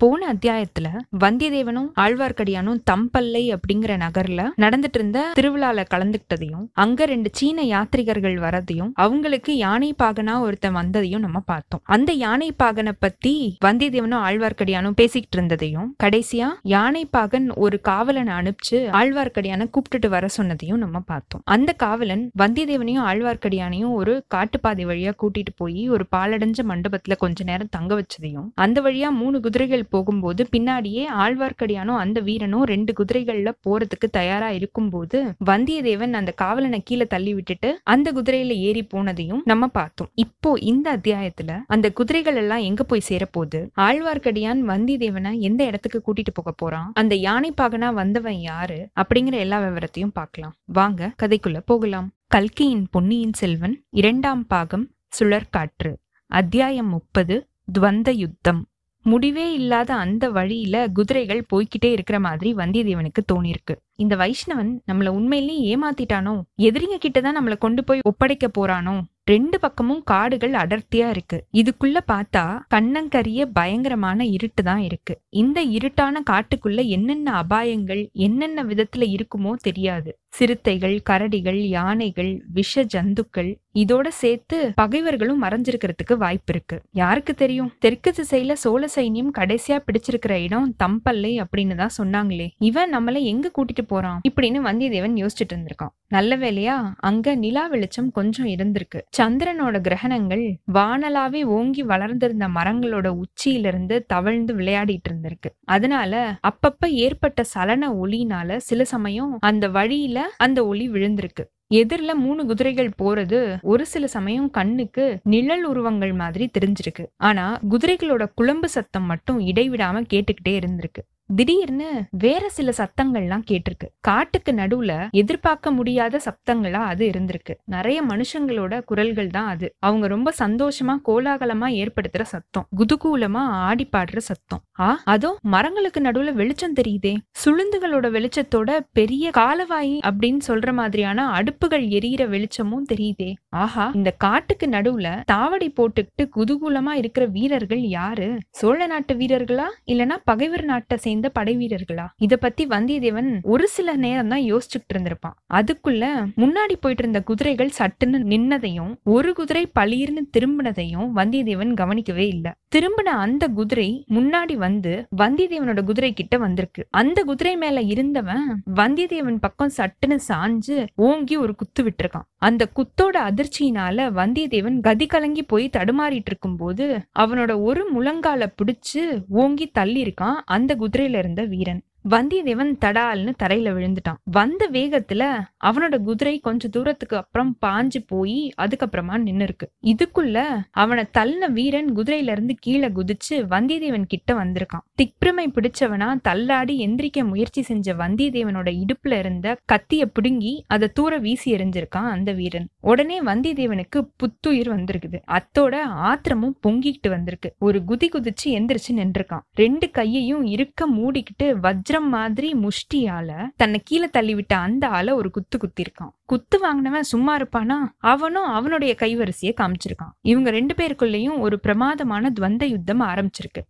போன அத்தியாயத்துல வந்தியத்தேவனும் ஆழ்வார்க்கடியானும் தம்பல்லை அப்படிங்கிற நகர்ல நடந்துட்டு இருந்த திருவிழால கலந்துக்கிட்டதையும் அங்க ரெண்டு சீன யாத்ரிகர்கள் வரதையும் அவங்களுக்கு யானை பாகனா ஒருத்தன் வந்ததையும் நம்ம பார்த்தோம். அந்த யானை பாகனை பத்தி வந்தியத்தேவனும் ஆழ்வார்க்கடியானும் பேசிக்கிட்டு இருந்ததையும் கடைசியா யானை பாகன் ஒரு காவலனை அனுப்பிச்சு ஆழ்வார்க்கடியான கூப்பிட்டுட்டு வர சொன்னதையும் நம்ம பார்த்தோம். அந்த காவலன் வந்தியத்தேவனையும் ஆழ்வார்க்கடியானையும் ஒரு காட்டுப்பாதை வழியா கூட்டிட்டு போய் ஒரு பாலடைஞ்ச மண்டபத்துல கொஞ்ச நேரம் தங்க வச்சதையும் அந்த வழியா மூணு குதிரைகள் போகும்போது பின்னாடியே ஆழ்வார்க்கடியானும் அந்த வீரனும் ரெண்டு குதிரைகள்ல போறதுக்கு தயாரா இருக்கும்போது வந்தியத்தேவன் அந்த காவலனை கீழே தள்ளி விட்டுட்டு அந்த குதிரையில ஏறி போனதையும் நம்ம பார்த்தோம். இப்போ இந்த அத்தியாயத்துல அந்த குதிரைகள் எல்லாம் எங்க போய் சேரப்போகுது? ஆழ்வார்க்கடியான் வந்தியத்தேவனை எந்த இடத்துக்கு கூட்டிட்டு போக போறான்? அந்த யானை பாகனா வந்தவன் யாரு? அப்படிங்கிற எல்லா விவரத்தையும் பார்க்கலாம். வாங்க கதைக்குள்ள போகலாம். கல்கியின் பொன்னியின் செல்வன் இரண்டாம் பாகம் சுழற்காற்று. அத்தியாயம் முப்பது துவந்த யுத்தம். முடிவே இல்லாத அந்த வழியில குதிரைகள் போய்கிட்டே இருக்கிற மாதிரி வந்தியத்தேவனுக்கு தோணிருக்கு இந்த வைஷ்ணவன் நம்மள உண்மையிலேயே ஏமாத்திட்டானோ? எதிரிங்க கிட்டதான் நம்மள கொண்டு போய் ஒப்படைக்க போறானோ? ரெண்டு பக்கமும் காடுகள் அடர்த்தியா இருக்கு. இதுக்குள்ள பார்த்தா கண்ணங்கரிய பயங்கரமான இருட்டு தான் இருக்கு. இந்த இருட்டான காட்டுக்குள்ள என்னென்ன அபாயங்கள் என்னென்ன விதத்துல இருக்குமோ தெரியாது. சிறுத்தைகள் கரடிகள் யானைகள் விஷ ஜந்துக்கள் இதோட சேர்த்து பகைவர்களும் மறைஞ்சிருக்கிறதுக்கு வாய்ப்பு இருக்கு. யாருக்கு தெரியும்? தெற்கு திசையில சோழ சைன்யம் கடைசியா பிடிச்சிருக்கிற இடம் தம்பல்லை அப்படின்னு தான் சொன்னாங்களே. இவன் நம்மள எங்க கூட்டிட்டு போறான்? இப்படின்னு வந்தியத்தேவன் யோசிச்சுட்டு இருந்திருக்கான். நல்ல வேலையா அங்க நிலா வெளிச்சம் கொஞ்சம் இருந்திருக்கு. சந்திரனோட கிரகணங்கள் வானலாவே ஓங்கி வளர்ந்திருந்த மரங்களோட உச்சியிலிருந்து தவழ்ந்து விளையாடிட்டு இருந்திருக்கு. அதனால அப்பப்ப ஏற்பட்ட சலன ஒளியினால சில சமயம் அந்த வழியில அந்த ஒளி விழுந்திருக்கு. எதிரில மூணு குதிரைகள் போறது ஒரு சில சமயம் கண்ணுக்கு நிழல் உருவங்கள் மாதிரி தெரிஞ்சிருக்கு. ஆனா குதிரைகளோட குழம்பு சத்தம் மட்டும் இடைவிடாம கேட்டுக்கிட்டே இருந்திருக்கு. திடீர்னு வேற சில சத்தங்கள்லாம் கேட்டிருக்கு. காட்டுக்கு நடுவுல எதிர்பார்க்க முடியாத சப்தங்களா அது இருந்திருக்கு. நிறைய மனுஷங்களோட குரல்கள் தான் அது. அவங்க ரொம்ப சந்தோஷமா கோலாகலமா ஏற்படுத்துற சத்தம். குதுகூலமா ஆடி பாடுற சத்தம். ஆ அதோ மரங்களுக்கு நடுவுல வெளிச்சம் தெரியுதே. சுளுந்துகளோட வெளிச்சத்தோட பெரிய காலவாயி அப்படின்னு சொல்ற மாதிரியான அடுப்புகள் எரியிற வெளிச்சமும் தெரியுதே. ஆஹா இந்த காட்டுக்கு நடுவுல தாவடி போட்டுக்கிட்டு குதூகூலமா இருக்கிற வீரர்கள் யாரு? சோழ நாட்டு வீரர்களா? இல்லனா பகைவர் நாட்டை சேர்ந்த படை வீரர்களா? இத பத்தி வந்தியத்தேவன் ஒரு சில நேரம் தான் யோசிச்சுட்டு இருந்திருப்பான். அதுக்குள்ள முன்னாடி போயிட்டு இருந்த குதிரைகள் சட்டுன்னு நின்னதையும் ஒரு குதிரை பளிர்னு திரும்பினதையும் வந்தியத்தேவன் கவனிக்கவே இல்லை. திரும்பின அந்த குதிரை முன்னாடி வந்து வந்தியத்தேவனோட குதிரை கிட்ட வந்திருக்கு. அந்த குதிரை மேல இருந்தவன் வந்தியத்தேவன் பக்கம் சட்டுன்னு சாஞ்சு ஓங்கி ஒரு குத்து விட்டுருக்கான். அந்த குத்தோட அதிர்ச்சியினால வந்தியத்தேவன் கதி கலங்கி போய் தடுமாறிட்டு இருக்கும் போது அவனோட ஒரு முழங்கால பிடிச்சு ஓங்கி தள்ளி இருக்கான் அந்த குதிரையில இருந்த வீரன். வந்தியத்தேவன் தடால்னு தரையில விழுந்துட்டான். வந்த வேகத்துல அவனோட குதிரை கொஞ்ச தூரத்துக்கு அப்புறம் பாஞ்சு போய் அதுக்கப்புறமா நின்னு இருக்கு இதுக்குள்ள அவனை தள்ளின வீரன் குதிரையில இருந்து கீழே குதிச்சு வந்தியத்தேவன் கிட்ட வந்திருக்கான். திக்பிரமை பிடிச்சவனா தள்ளாடி எந்திரிக்க முயற்சி செஞ்ச வந்தியத்தேவனோட இடுப்புல இருந்த கத்திய பிடுங்கி அதை தூர வீசி எறிஞ்சிருக்கான் அந்த வீரன். உடனே வந்தியத்தேவனுக்கு புத்துயிர் வந்திருக்குது. அத்தோட ஆத்திரமும் பொங்கிக்கிட்டு வந்திருக்கு. ஒரு குதி குதிச்சு எந்திரிச்சு நின்றுருக்கான். ரெண்டு கையையும் இருக்க மூடிக்கிட்டு வஜ்ஜ வஜ்ரம் மாதிரி முஷ்டியால தன்னை கீழே தள்ளிவிட்ட அந்த ஆளை ஒரு குத்து குத்திருக்கான். குத்து வாங்கினவன் சும்மா இருப்பானா? அவனும் அவனுடைய கைவரிசையை காமிச்சிருக்கான். இவங்க ரெண்டு பேருக்குள்ளேயும் ஒரு பிரமாதமான துவந்த யுத்தம் ஆரம்பிச்சிருக்கு.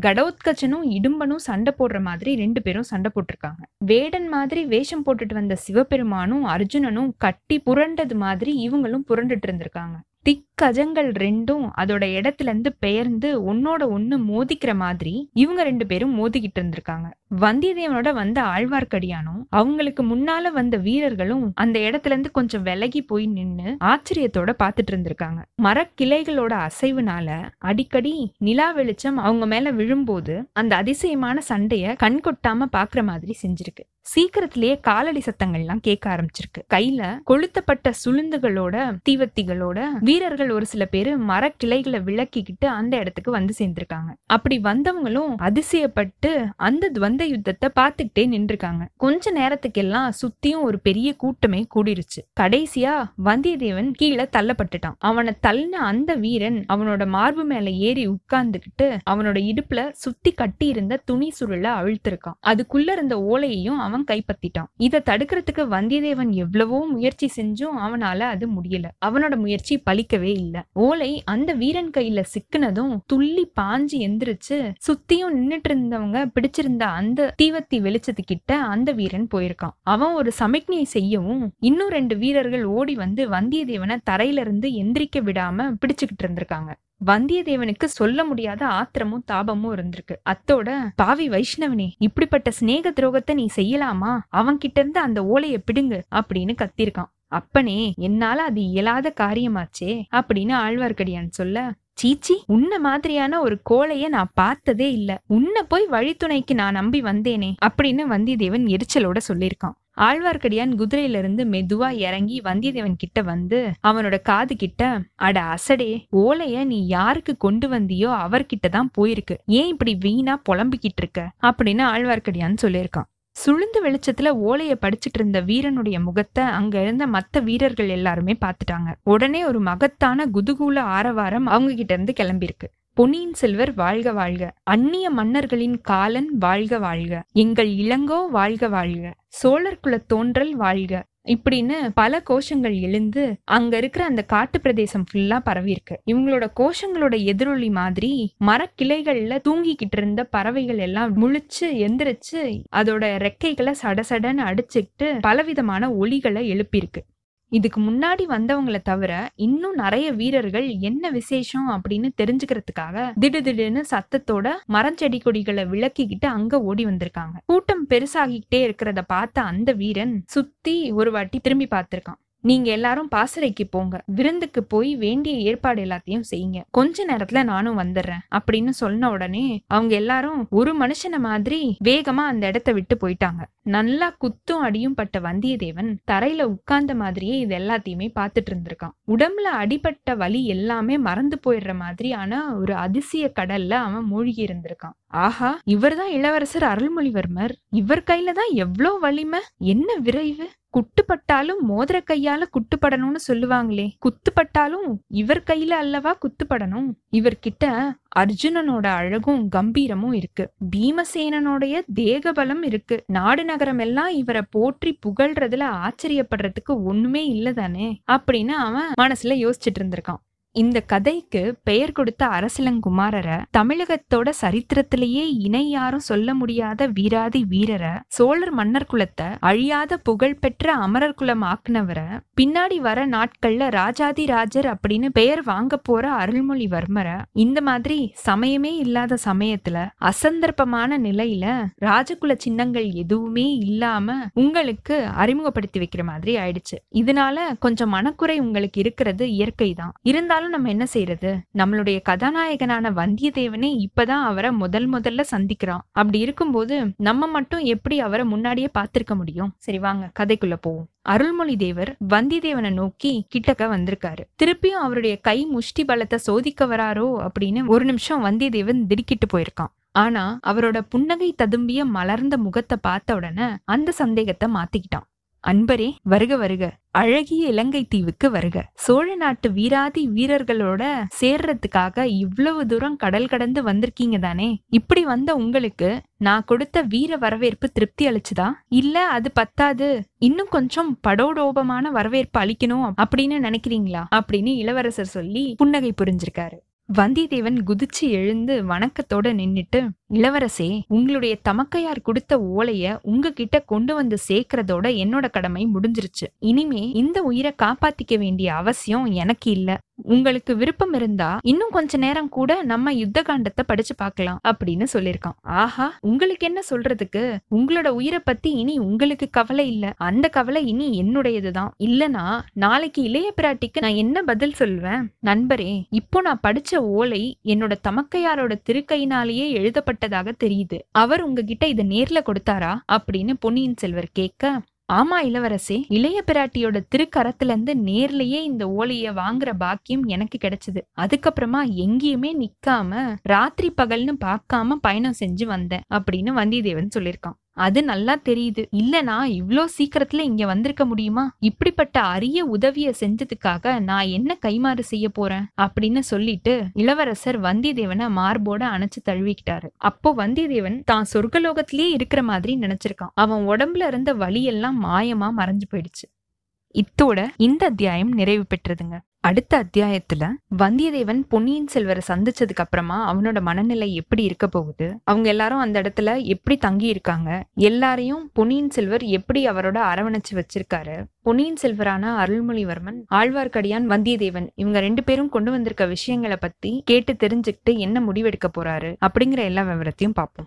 கடோத்கச்சனும் இடும்பனும் சண்டை போடுற மாதிரி ரெண்டு பேரும் சண்டை போட்டிருக்காங்க. வேடன் மாதிரி வேஷம் போட்டுட்டு வந்த சிவபெருமானும் அர்ஜுனனும் கட்டி புரண்டது மாதிரி இவங்களும் புரண்டுட்டு இருந்திருக்காங்க. திக்கஜங்கள் ரெண்டும் அதோட இடத்துல இருந்து பெயர்ந்து ஒன்னோட ஒண்ணு மோதிக்கிற மாதிரி இவங்க ரெண்டு பேரும் மோதிக்கிட்டு இருந்திருக்காங்க. வந்தியத்தேவனோட வந்த ஆழ்வார்க்கடியானும் அவங்களுக்கு முன்னால வந்த வீரர்களும் அந்த இடத்துல இருந்து கொஞ்சம் விலகி போய் நின்னு ஆச்சரியத்தோட பாத்துட்டு இருந்திருக்காங்க. மரக்கிளைகளோட அசைவுனால அடிக்கடி நிலா வெளிச்சம் அவங்க மேல விழும்போது அந்த அதிசயமான சண்டைய கண் கொட்டாம பாக்குற மாதிரி செஞ்சிருக்கு. சீக்கிரத்திலேயே காலடி சத்தங்கள்லாம் கேட்க ஆரம்பிச்சிருக்கு. கையில கொளுத்தப்பட்ட சுளுந்துகளோட தீவத்திகளோட வீரர்கள் ஒரு சில பேரு மரக்கிளைகளை விளக்கிக்கிட்டு அந்த இடத்துக்கு வந்து சேர்ந்திருக்காங்க. அப்படி வந்தவங்களும் அதிசயப்பட்டு அந்த துவந்த யுத்தத்தை பார்த்துக்கிட்டே நின்றுருக்காங்க. கொஞ்ச நேரத்துக்கெல்லாம் சுத்தியும் ஒரு பெரிய கூட்டமே கூடிருச்சு. கடைசியா வந்தியத்தேவன் கீழே தள்ளப்பட்டுட்டான். அவனை தள்ளின அந்த வீரன் அவனோட மார்பு மேல ஏறி உட்கார்ந்துக்கிட்டு அவனோட இடுப்புல சுத்தி கட்டி இருந்த துணி சுருளை அழுத்திருக்கான் அதுக்குள்ள இருந்த ஓலையையும் அவன் அவன் கைப்பற்றிட்டான். இதை தடுக்கிறதுக்கு வந்தியத்தேவன் எவ்வளவோ முயற்சி செஞ்சும் அவனால அது முடியல. அவனோட முயற்சி பலிக்கவே இல்லை. ஓலை அந்த வீரன் கையில சிக்குனதும் துள்ளி பாஞ்சு எந்திரிச்சு சுத்தியும் நின்னுட்டு இருந்தவங்க பிடிச்சிருந்த அந்த தீவத்தி வெளிச்சத்துக்கிட்ட அந்த வீரன் போயிருக்கான். அவன் ஒரு சமிக்ஞை செய்யவும் இன்னும் ரெண்டு வீரர்கள் ஓடி வந்து வந்தியத்தேவனை தரையில இருந்து எந்திரிக்க விடாம பிடிச்சுக்கிட்டு இருந்திருக்காங்க. வந்தியத்தேவனுக்கு சொல்ல முடியாத ஆத்திரமும் தாபமும் இருந்திருக்கு. அத்தோட பாவி வைஷ்ணவனே இப்படிப்பட்ட சிநேக துரோகத்தை நீ செய்யலாமா? அவன் கிட்ட இருந்து அந்த ஓலைய பிடுங்கு அப்படின்னு கத்திருக்கான். அப்பனே என்னால அது இயலாத காரியமாச்சே அப்படின்னு ஆழ்வார்க்கடியான் சொல்ல சீச்சி உன்ன மாதிரியான ஒரு கோழைய நான் பார்த்ததே இல்ல. உன்னை போய் வழித்துணைக்கு நான் நம்பி வந்தேனே அப்படின்னு வந்தியத்தேவன் எரிச்சலோட சொல்லியிருக்கான் ஆழ்வார்க்கடியான் குதிரையில இருந்து மெதுவா இறங்கி வந்தியத்தேவன் கிட்ட வந்து அவனோட காது கிட்ட அட அசடே ஓலைய நீ யாருக்கு கொண்டு வந்தியோ அவர்கிட்ட தான் போயிருக்கு. ஏன் இப்படி வீணா புலம்பிக்கிட்டு இருக்க? அப்படின்னு ஆழ்வார்க்கடியான் சொல்லியிருக்கான். சுளுந்து வெளிச்சத்துல ஓலைய படிச்சிட்டு இருந்த வீரனுடைய முகத்தை அங்க இருந்த மத்த வீரர்கள் எல்லாருமே பார்த்துட்டாங்க. உடனே ஒரு மகத்தான குதுகூல ஆரவாரம் அவங்க கிட்ட இருந்து கிளம்பியிருக்கு. பொன்னியின் செல்வர் வாழ்க வாழ்க. அந்நிய மன்னர்களின் காலன் வாழ்க வாழ்க. எங்கள் இளங்கோ வாழ்க வாழ்க. சோழர் குல தோன்றல் வாழ்க. இப்படின்னு பல கோஷங்கள் எழுந்து அங்க இருக்கிற அந்த காட்டு பிரதேசம் ஃபுல்லா பரவி இருக்கு இவங்களோட கோஷங்களோட எதிரொலி மாதிரி மரக்கிளைகள்ல தூங்கிக்கிட்டு இருந்த பறவைகள் எல்லாம் முழிச்சு எந்திரிச்சு அதோட ரெக்கைகளை சடசடன்னு அடிச்சுக்கிட்டு பலவிதமான ஒலிகளை எழுப்பியிருக்கு. இதுக்கு முன்னாடி வந்தவங்களை தவிர இன்னும் நிறைய வீரர்கள் என்ன விசேஷம் அப்படின்னு தெரிஞ்சுக்கிறதுக்காக திடுதிடுன்னு சத்தத்தோட மரஞ்செடி கொடிகளை விளக்கிக்கிட்டு அங்க ஓடி வந்திருக்காங்க. கூட்டம் பெருசாகிக்கிட்டே இருக்கிறத பார்த்த அந்த வீரன் சுத்தி ஒரு வாட்டி திரும்பி பார்த்திருக்கான். நீங்க எல்லாரும் பாசறைக்கு போங்க. விருந்துக்கு போய் வேண்டிய ஏற்பாடு எல்லாத்தையும் செய்யுங்க. கொஞ்ச நேரத்துல நானும் வந்துடுறேன் அப்படின்னு சொன்ன உடனே அவங்க எல்லாரும் ஒரு மனுஷன மாதிரி வேகமா அந்த இடத்த விட்டு போயிட்டாங்க. நல்லா குத்தும் அடியும் பட்ட வந்தியத்தேவன் தரையில உட்கார்ந்த மாதிரியே இது எல்லாத்தையுமே பார்த்துட்டு இருந்திருக்கான். உடம்புல அடிபட்ட வலி எல்லாமே மறந்து போயிடுற மாதிரியான ஒரு அதிசய கடல்ல அவன் மூழ்கி இருந்திருக்கான். ஆஹா இவர்தான் இளவரசர் அருள்மொழிவர்மர். இவர் கையில தான் எவ்வளோ வலிமை? என்ன விரைவு? குட்டுப்பட்டாலும் மோதிர கையால குட்டுப்படணும்னு சொல்லுவாங்களே. குத்துப்பட்டாலும் இவர் கையில அல்லவா குத்துப்படணும்? இவர்கிட்ட அர்ஜுனனோட அழகும் கம்பீரமும் இருக்கு. பீமசேனனுடைய தேகபலம் இருக்கு. நாடு நகரம் எல்லாம் இவரை போற்றி புகழ்றதுல ஆச்சரியப்படுறதுக்கு ஒண்ணுமே இல்லதானே அப்படின்னு அவன் மனசுல யோசிச்சுட்டு இருந்திருக்கான். இந்த கதைக்கு பெயர் கொடுத்த அரசிலங்குமாரரை தமிழகத்தோட சரித்திரத்திலேயே இணை யாரும் சொல்ல முடியாத வீராதி வீரரை சோழர் மன்னர் குலத்தை அழியாத புகழ் பெற்ற அமரர் குலம் ஆக்குனவரை பின்னாடி வர நாட்கள்ல ராஜாதி ராஜர் அப்படின்னு பெயர் வாங்க போற அருள்மொழிவர்மரை இந்த மாதிரி சமயமே இல்லாத சமயத்துல அசந்தர்ப்பமான நிலையில ராஜகுல சின்னங்கள் எதுவுமே இல்லாம உங்களுக்கு அறிமுகப்படுத்தி வைக்கிற மாதிரி ஆயிடுச்சு. இதனால கொஞ்சம் மனக்குறை உங்களுக்கு இருக்கிறது இயற்கை தான் இருந்தாலும் நம்ம என்ன செய்யறது நம்மளுடைய கதாநாயகனான வந்தியத்தேவனே இப்பதான் அவரை முதல் முதல்ல சந்திக்கிறான். அப்படி இருக்கும்போது நம்ம மட்டும் எப்படி அவரை முன்னாடியே பார்த்திருக்க முடியும்? சரி வாங்க கதைக்குள்ள போவோம். அருள்மொழி தேவர் வந்தியத்தேவனை நோக்கி கிட்டக்க வந்திருக்காரு. திருப்பியும் அவருடைய கை முஷ்டி பலத்தை சோதிக்க வராரோ அப்படின்னு ஒரு நிமிஷம் வந்தியத்தேவன் திடுக்கிட்டு போயிருக்கான். ஆனா அவரோட புன்னகை ததும்பிய மலர்ந்த முகத்தை பார்த்த உடனே அந்த சந்தேகத்தை மாத்திக்கிட்டான். அன்பரே வருக வருக. அழகிய இலங்கை தீவுக்கு வருக. சோழ நாட்டு வீராதி வீரர்களோட சேர்றதுக்காக இவ்வளவு தூரம் கடல் கடந்து வந்திருக்கீங்க தானே? இப்படி வந்த உங்களுக்கு நான் கொடுத்த வீர வரவேற்பு திருப்தி அளிச்சுதா? இல்ல அது பத்தாது. இன்னும் கொஞ்சம் படோடோபமான வரவேற்பு அளிக்கணும் அப்படின்னு நினைக்கிறீங்களா? அப்படின்னு இளவரசர் சொல்லி புன்னகை புரிஞ்சிருக்காரு. வந்தியத்தேவன் குதிச்சு எழுந்து வணக்கத்தோட நின்னுட்டு இளவரசே உங்களுடைய தமக்கையார் கொடுத்த ஓலைய உங்ககிட்ட கொண்டு வந்து சேர்க்கறதோட என்னோட கடமை முடிஞ்சிருச்சு. இனிமே இந்த உயிரை காப்பாத்திக்க வேண்டிய அவசியம் எனக்கு இல்ல. உங்களுக்கு விருப்பம் இருந்தா இன்னும் கொஞ்ச நேரம் கூட நம்ம யுத்த காண்டத்தை படிச்சு பார்க்கலாம் அப்படின்னு சொல்லியிருக்கான். ஆஹா உங்களுக்கு என்ன சொல்றதுக்கு? உங்களோட உயிரை பத்தி இனி உங்களுக்கு கவலை இல்ல. அந்த கவலை இனி என்னுடையதுதான். இல்லனா நாளைக்கு இளைய பிராட்டிக்கு நான் என்ன பதில் சொல்வேன்? நண்பரே இப்போ நான் படிச்ச ஓலை என்னோட தமக்கையாரோட திருக்கையினாலேயே எழுதப்பட்ட எழுதப்பட்டதாக தெரியுது. அவர் உங்ககிட்ட இதை நேர்ல கொடுத்தாரா? அப்படின்னு பொன்னியின் செல்வர் கேட்க ஆமா இளவரசே இளைய பிராட்டியோட திருக்கரத்துல இருந்து நேர்லயே இந்த ஓலைய வாங்குற பாக்கியம் எனக்கு கிடைச்சது. அதுக்கப்புறமா எங்கேயுமே நிக்காம ராத்திரி பகல்னு பார்க்காம பயணம் செஞ்சு வந்தேன் அப்படின்னு வந்தியத்தேவன் சொல்லியிருக்கான். அது நல்லா தெரியுது. இல்லனா இவ்ளோ சீக்கிரத்துல இங்க வந்திருக்க முடியுமா? இப்படிப்பட்ட அரிய உதவிய செஞ்சதுக்காக நான் என்ன கைமாறு செய்ய போறேன்? அப்படின்னு சொல்லிட்டு இளவரசர் வந்தியத்தேவனை மார்போட அணைச்சு தழுவிக்கிட்டாரு. அப்போ வந்தியத்தேவன் தான் சொர்க்கலோகத்திலேயே இருக்கிற மாதிரி நினைச்சிருக்கான். அவன் உடம்புல இருந்த வலியெல்லாம் மாயமா மறைஞ்சு போயிடுச்சு. இத்தோட இந்த அத்தியாயம் நிறைவு பெற்றதுங்க. அடுத்த அத்தியாயத்துல வந்தியத்தேவன் பொன்னியின் செல்வரை சந்திச்சதுக்கு அப்புறமா அவனோட மனநிலை எப்படி இருக்க போகுது? அவங்க எல்லாரும் அந்த இடத்துல எப்படி தங்கி இருக்காங்க? எல்லாரையும் பொன்னியின் செல்வர் எப்படி அவரோட அரவணைச்சு வச்சிருக்காரு? பொன்னியின் செல்வரான அருள்மொழிவர்மன் ஆழ்வார்க்கடியான் வந்தியத்தேவன் இவங்க ரெண்டு பேரும் கொண்டு வந்திருக்க விஷயங்களை பத்தி கேட்டு தெரிஞ்சுக்கிட்டு என்ன முடிவெடுக்க போறாரு அப்படிங்கிற எல்லா விவரத்தையும் பார்ப்போம்.